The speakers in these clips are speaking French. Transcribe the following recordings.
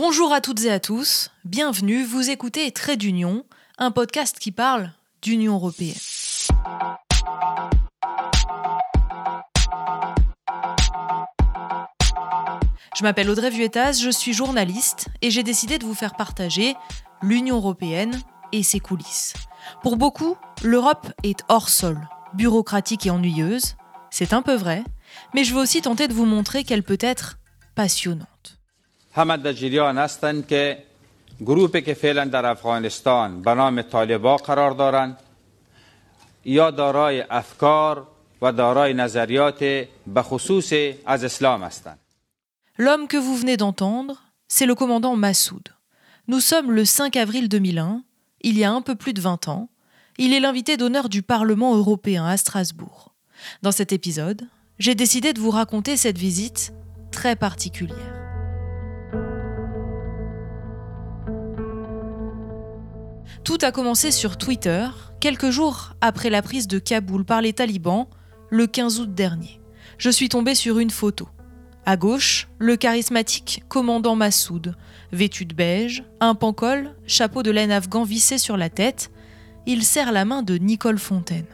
Bonjour à toutes et à tous, bienvenue, vous écoutez Trait d'Union, un podcast qui parle d'Union européenne. Je m'appelle Audrey Vuettas, je suis journaliste et j'ai décidé de vous faire partager l'Union européenne et ses coulisses. Pour beaucoup, l'Europe est hors sol, bureaucratique et ennuyeuse. C'est un peu vrai, mais je veux aussi tenter de vous montrer qu'elle peut être passionnante. L'homme que vous venez d'entendre, c'est le commandant Massoud. Nous sommes le 5 avril 2001, il y a un peu plus de 20 ans. Il est l'invité d'honneur du Parlement européen à Strasbourg. Dans cet épisode, j'ai décidé de vous raconter cette visite très particulière. Tout a commencé sur Twitter, quelques jours après la prise de Kaboul par les talibans, le 15 août dernier. Je suis tombé sur une photo. À gauche, le charismatique commandant Massoud, vêtu de beige, un pancol, chapeau de laine afghan vissé sur la tête, il serre la main de Nicole Fontaine.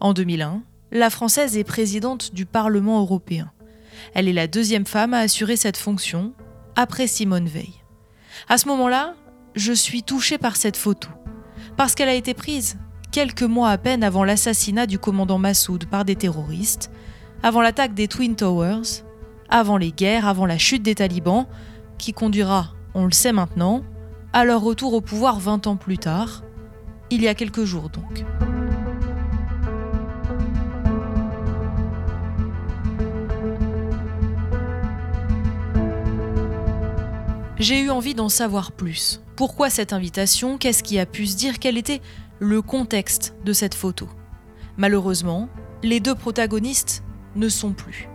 En 2001, la Française est présidente du Parlement européen. Elle est la deuxième femme à assurer cette fonction, après Simone Veil. À ce moment-là, je suis touchée par cette photo, parce qu'elle a été prise quelques mois à peine avant l'assassinat du commandant Massoud par des terroristes, avant l'attaque des Twin Towers avant les guerres, avant la chute des talibans, qui conduira, on le sait maintenant, à leur retour au pouvoir 20 ans plus tard, il y a quelques jours donc. J'ai eu envie d'en savoir plus. Pourquoi cette invitation Qu'est-ce qui a pu se dire Quel était le contexte de cette photo Malheureusement, les deux protagonistes ne sont plus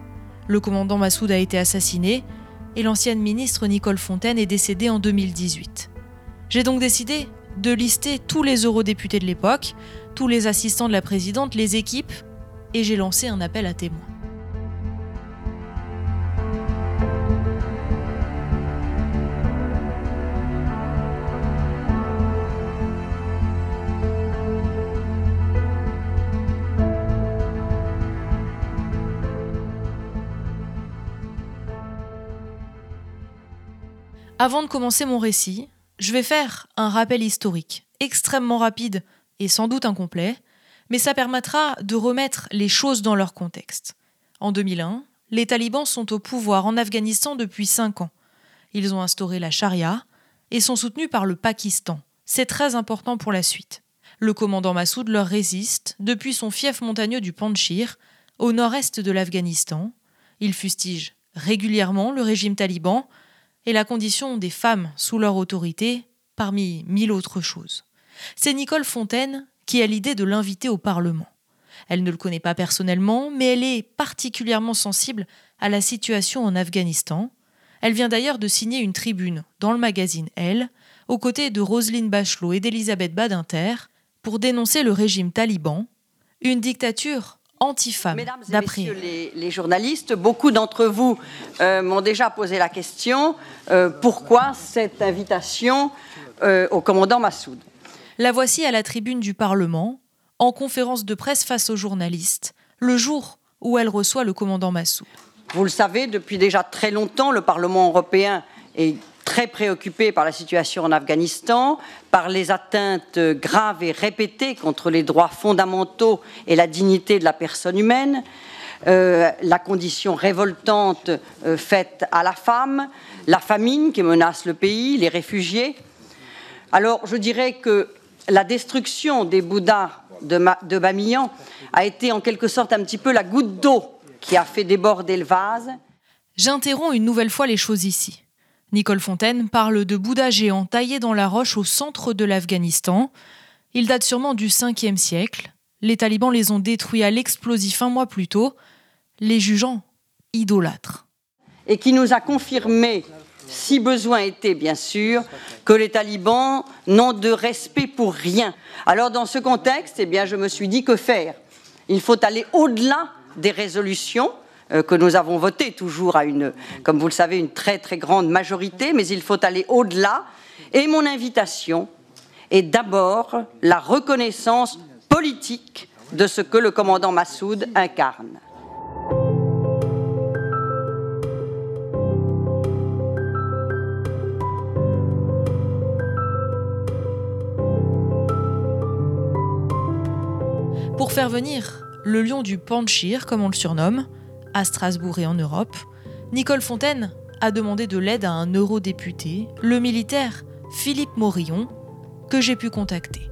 le commandant Massoud a été assassiné et l'ancienne ministre Nicole Fontaine est décédée en 2018. J'ai donc décidé de lister tous les eurodéputés de l'époque, tous les assistants de la présidente, les équipes, et j'ai lancé un appel à témoins. Avant de commencer mon récit, je vais faire un rappel historique, extrêmement rapide et sans doute incomplet, mais ça permettra de remettre les choses dans leur contexte. En 2001, les talibans sont au pouvoir en Afghanistan depuis 5 ans. Ils ont instauré la charia et sont soutenus par le Pakistan. C'est très important pour la suite. Le commandant Massoud leur résiste depuis son fief montagneux du Panjshir, au nord-est de l'Afghanistan. Il fustige régulièrement le régime taliban et la condition des femmes sous leur autorité, parmi mille autres choses. C'est Nicole Fontaine qui a l'idée de l'inviter au Parlement. Elle ne le connaît pas personnellement, mais elle est particulièrement sensible à la situation en Afghanistan. Elle vient d'ailleurs de signer une tribune dans le magazine Elle, aux côtés de Roselyne Bachelot et d'Elisabeth Badinter, pour dénoncer le régime taliban, une dictature anti-femmes. Mesdames et messieurs les, journalistes, beaucoup d'entre vous euh, m'ont déjà posé la question euh, pourquoi cette invitation euh, au commandant Massoud? La voici à la tribune du Parlement, en conférence de presse face aux journalistes, le jour où elle reçoit le commandant Massoud. Vous le savez, depuis déjà très longtemps, le Parlement européen est très préoccupé par la situation en Afghanistan, par les atteintes graves et répétées contre les droits fondamentaux et la dignité de la personne humaine, euh, la condition révoltante euh, faite à la femme, la famine qui menace le pays, les réfugiés. Alors je dirais que la destruction des Bouddhas de, de Bamiyan a été en quelque sorte un petit peu la goutte d'eau qui a fait déborder le vase. J'interromps une nouvelle fois les choses ici. Nicole Fontaine parle de Bouddha géants taillés dans la roche au centre de l'Afghanistan. Ils datent sûrement du 5e siècle. Les talibans les ont détruits à l'explosif un mois plus tôt, les jugeant idolâtres. Et qui nous a confirmé, si besoin était bien sûr, que les talibans n'ont de respect pour rien. Alors dans ce contexte, eh bien, je me suis dit que faire? Il faut aller au-delà des résolutions que nous avons voté toujours à une, comme vous le savez, une très très grande majorité, mais il faut aller au-delà. Et mon invitation est d'abord la reconnaissance politique de ce que le commandant Massoud incarne. Pour faire venir le lion du Panchir, comme on le surnomme, à Strasbourg et en Europe, Nicole Fontaine a demandé de l'aide à un eurodéputé, le militaire Philippe Morillon, que j'ai pu contacter.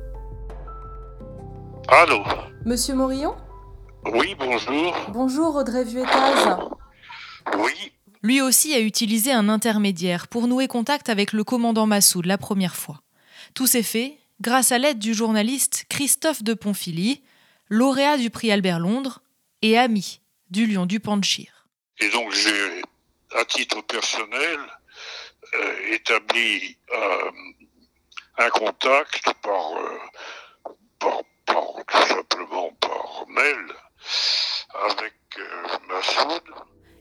Allô Monsieur Morillon Oui, bonjour. Bonjour Audrey Vuettaz. Oui, Lui aussi a utilisé un intermédiaire pour nouer contact avec le commandant Massoud la première fois. Tout s'est fait grâce à l'aide du journaliste Christophe de Ponfilly, lauréat du prix Albert Londres et ami du lion du Panchir. et donc j'ai, à titre personnel, euh, établi euh, un contact par, euh, par, par- tout simplement par mail avec Massoud.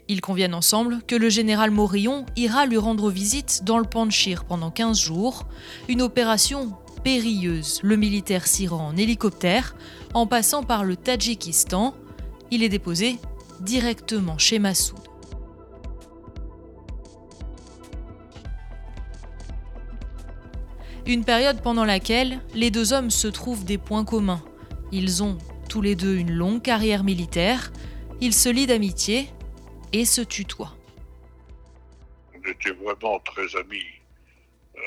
Ils conviennent ensemble que le général Morillon ira lui rendre visite dans le Panchir pendant 15 jours, une opération périlleuse, le militaire s'y rend en hélicoptère, en passant par le Tadjikistan. Il est déposé directement chez Massoud. Une période pendant laquelle les deux hommes se trouvent des points communs. Ils ont tous les deux une longue carrière militaire, ils se lient d'amitié et se tutoient. On était vraiment très amis. Euh,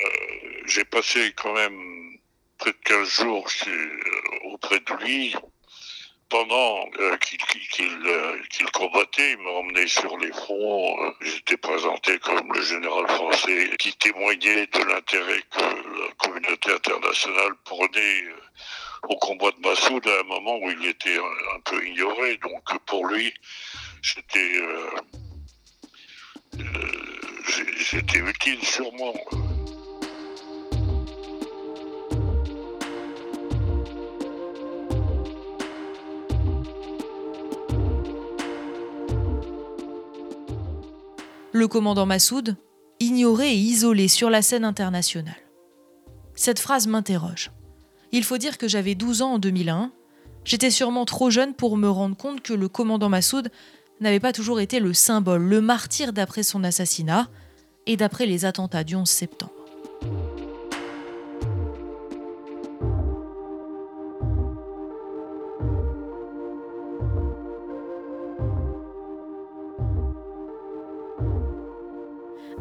j'ai passé quand même près de 15 jours chez- euh, auprès de lui. Pendant euh, euh, qu'il combattait, il m'a emmené sur les fronts. Euh, J'étais présenté comme le général français qui témoignait de l'intérêt que la communauté internationale prenait au combat de Massoud à un moment où il était un, peu ignoré. Donc pour lui, c'était euh, j'étais utile sûrement. Le commandant Massoud, ignoré et isolé sur la scène internationale. Cette phrase m'interroge. Il faut dire que j'avais 12 ans en 2001. J'étais sûrement trop jeune pour me rendre compte que le commandant Massoud n'avait pas toujours été le symbole, le martyr d'après son assassinat et d'après les attentats du 11 septembre.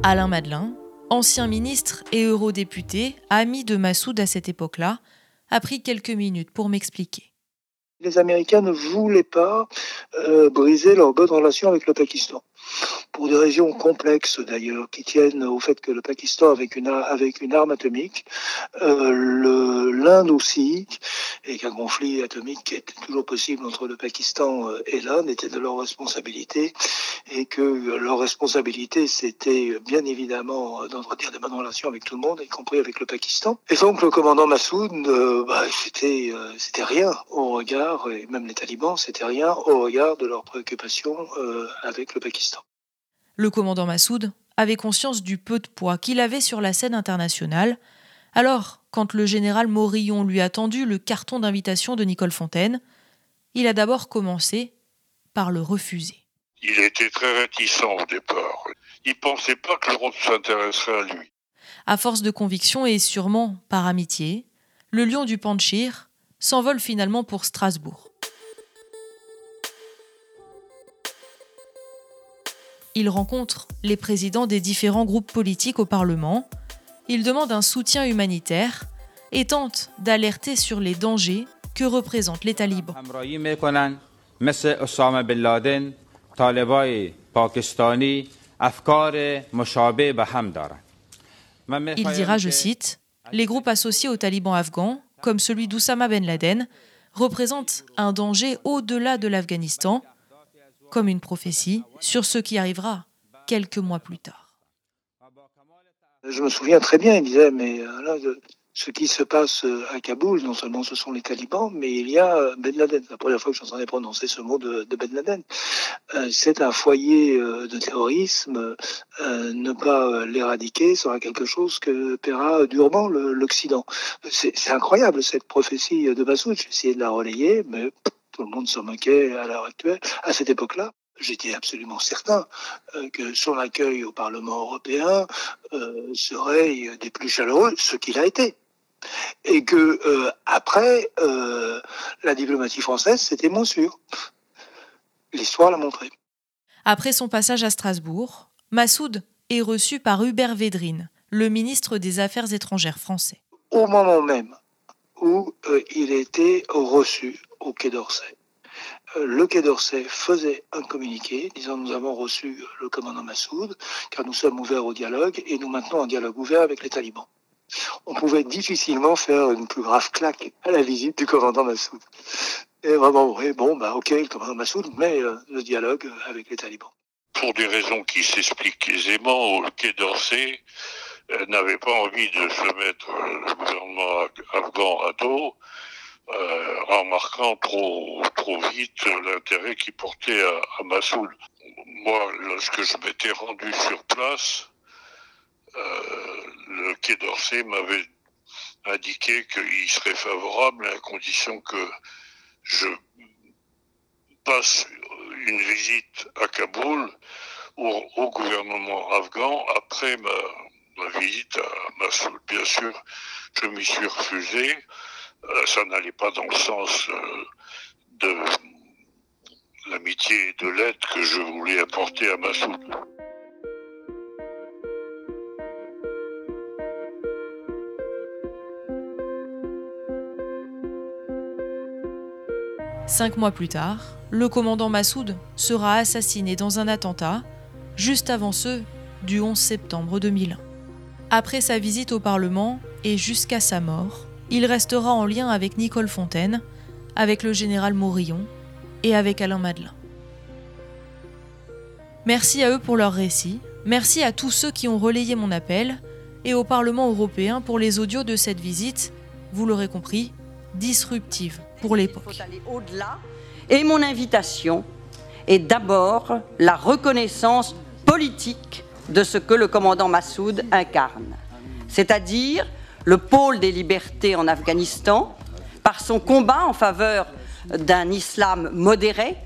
Alain Madelin, ancien ministre et eurodéputé, ami de Massoud à cette époque-là, a pris quelques minutes pour m'expliquer. Les Américains ne voulaient pas euh, briser leur bonne relation avec le Pakistan. Pour des raisons complexes d'ailleurs, qui tiennent au fait que le Pakistan, avec une, une arme atomique, euh, l'Inde aussi, et qu'un conflit atomique était toujours possible entre le Pakistan euh, et l'Inde était de leur responsabilité, et que leur responsabilité, c'était bien évidemment d'entretenir des bonnes relations avec tout le monde, y compris avec le Pakistan. Et donc le commandant Massoud, bah, c'était rien au regard, et même les talibans, c'était rien au regard de leurs préoccupations euh, avec le Pakistan. Le commandant Massoud avait conscience du peu de poids qu'il avait sur la scène internationale. Alors, quand le général Morillon lui a tendu le carton d'invitation de Nicole Fontaine, il a d'abord commencé par le refuser. Il était très réticent au départ. Il pensait pas que l'Europe s'intéresserait à lui. À force de conviction et sûrement par amitié, le lion du Panchir s'envole finalement pour Strasbourg. Il rencontre les présidents des différents groupes politiques au Parlement, il demande un soutien humanitaire et tente d'alerter sur les dangers que représentent les talibans. Il dira, je cite, Les groupes associés aux talibans afghans comme celui d'Oussama Ben Laden, représentent un danger au-delà de l'Afghanistan, comme une prophétie sur ce qui arrivera quelques mois plus tard. Je me souviens très bien, il disait, mais euh, là, ce qui se passe à Kaboul, non seulement ce sont les talibans, mais il y a Ben Laden. La première fois que j'entendais prononcer ce mot de, Ben Laden. c'est un foyer de terrorisme. ne pas l'éradiquer sera quelque chose que paiera durement l'Occident. C'est incroyable cette prophétie de Massoud. J'ai essayé de la relayer, mais tout le monde s'en moquait à l'heure actuelle. À cette époque-là, j'étais absolument certain euh, que son accueil au Parlement européen euh, serait des plus chaleureux, ce qu'il a été. Et que euh, après, la diplomatie française, c'était moins sûr. L'histoire l'a montré. Après son passage à Strasbourg, Massoud est reçu par Hubert Védrine, le ministre des Affaires étrangères français. Au moment même où il était reçu au Quai d'Orsay, euh, le Quai d'Orsay faisait un communiqué disant nous avons reçu le commandant Massoud car nous sommes ouverts au dialogue et nous maintenons un dialogue ouvert avec les talibans. On pouvait difficilement faire une plus grave claque à la visite du commandant Massoud. Et vraiment, oui, bon, bah ok, le commandant Massoud, mais euh, le dialogue avec les talibans. Pour des raisons qui s'expliquent aisément, le Quai d'Orsay euh, n'avait pas envie de se mettre le gouvernement afghan à dos euh, remarquant trop, trop vite l'intérêt qu'il portait à, Massoud. Moi, lorsque je m'étais rendu sur place, euh, le Quai d'Orsay m'avait indiqué qu'il serait favorable à condition que je passe une visite à Kaboul au, gouvernement afghan après ma, ma visite à Massoud. Bien sûr, je m'y suis refusé. Euh, ça n'allait pas dans le sens euh, de l'amitié et de l'aide que je voulais apporter à Massoud. Cinq mois plus tard, le commandant Massoud sera assassiné dans un attentat, juste avant ceux du 11 septembre 2001. Après sa visite au Parlement et jusqu'à sa mort, il restera en lien avec Nicole Fontaine, avec le général Morillon et avec Alain Madelin. Merci à eux pour leur récit, merci à tous ceux qui ont relayé mon appel, et au Parlement européen pour les audios de cette visite, vous l'aurez compris, disruptive pour l'époque. Et mon invitation est d'abord la reconnaissance politique de ce que le commandant Massoud incarne, c'est-à-dire le pôle des libertés en Afghanistan, par son combat en faveur d'un islam modéré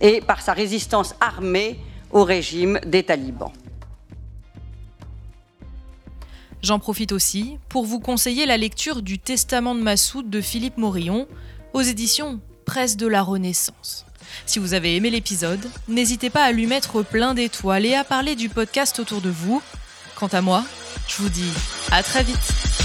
et par sa résistance armée au régime des talibans. J'en profite aussi pour vous conseiller la lecture du Testament de Massoud de Philippe Morillon aux éditions Presse de la Renaissance. Si vous avez aimé l'épisode, n'hésitez pas à lui mettre plein d'étoiles et à parler du podcast autour de vous. Quant à moi, je vous dis à très vite.